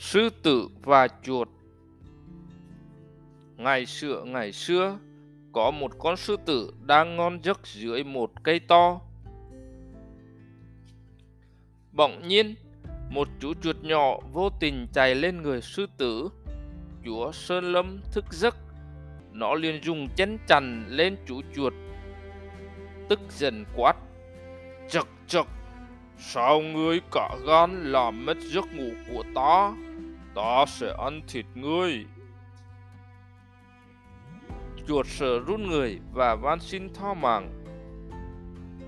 Sư tử và chuột Ngày xưa ngày xưa, có một con sư tử đang ngon giấc dưới một cây to. Bỗng nhiên, một chú chuột nhỏ vô tình chạy lên người sư tử. Chúa Sơn Lâm thức giấc, nó liền dùng chân chằn lên chú chuột. Tức giận quát, chật chật, sao ngươi cả gan làm mất giấc ngủ của ta? Ta sẽ ăn thịt ngươi chuột sợ run người và van xin tha mạng.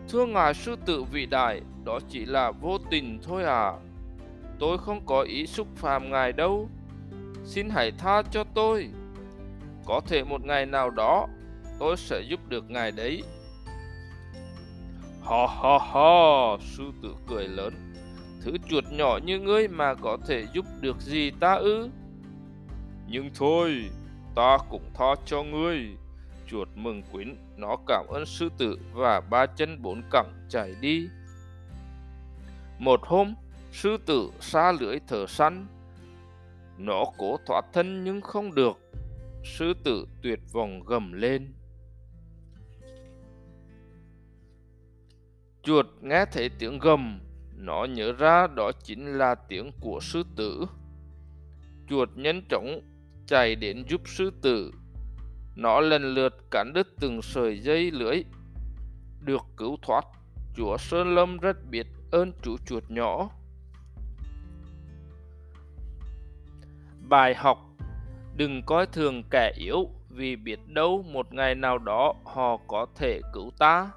Thưa ngài sư tử vĩ đại, đó chỉ là vô tình thôi à. Tôi không có ý xúc phạm ngài đâu. Xin hãy tha cho tôi. Có thể một ngày nào đó tôi sẽ giúp được ngài đấy. Ha ha ha, sư tử cười lớn. Thứ chuột nhỏ như ngươi mà có thể giúp được gì ta ư? Nhưng thôi, ta cũng tha cho ngươi. Chuột mừng quýnh, nó cảm ơn sư tử và ba chân bốn cẳng chạy đi. Một hôm, sư tử xa lưỡi thở săn. Nó cố thoát thân nhưng không được. Sư tử tuyệt vọng gầm lên. Chuột nghe thấy tiếng gầm, nó nhớ ra đó chính là tiếng của sư tử. Chuột nhanh chóng chạy đến giúp sư tử. Nó lần lượt cắn đứt từng sợi dây lưới. Được cứu thoát, chúa Sơn Lâm rất biết ơn chú chuột nhỏ. Bài học Đừng coi thường kẻ yếu vì biết đâu một ngày nào đó họ có thể cứu ta.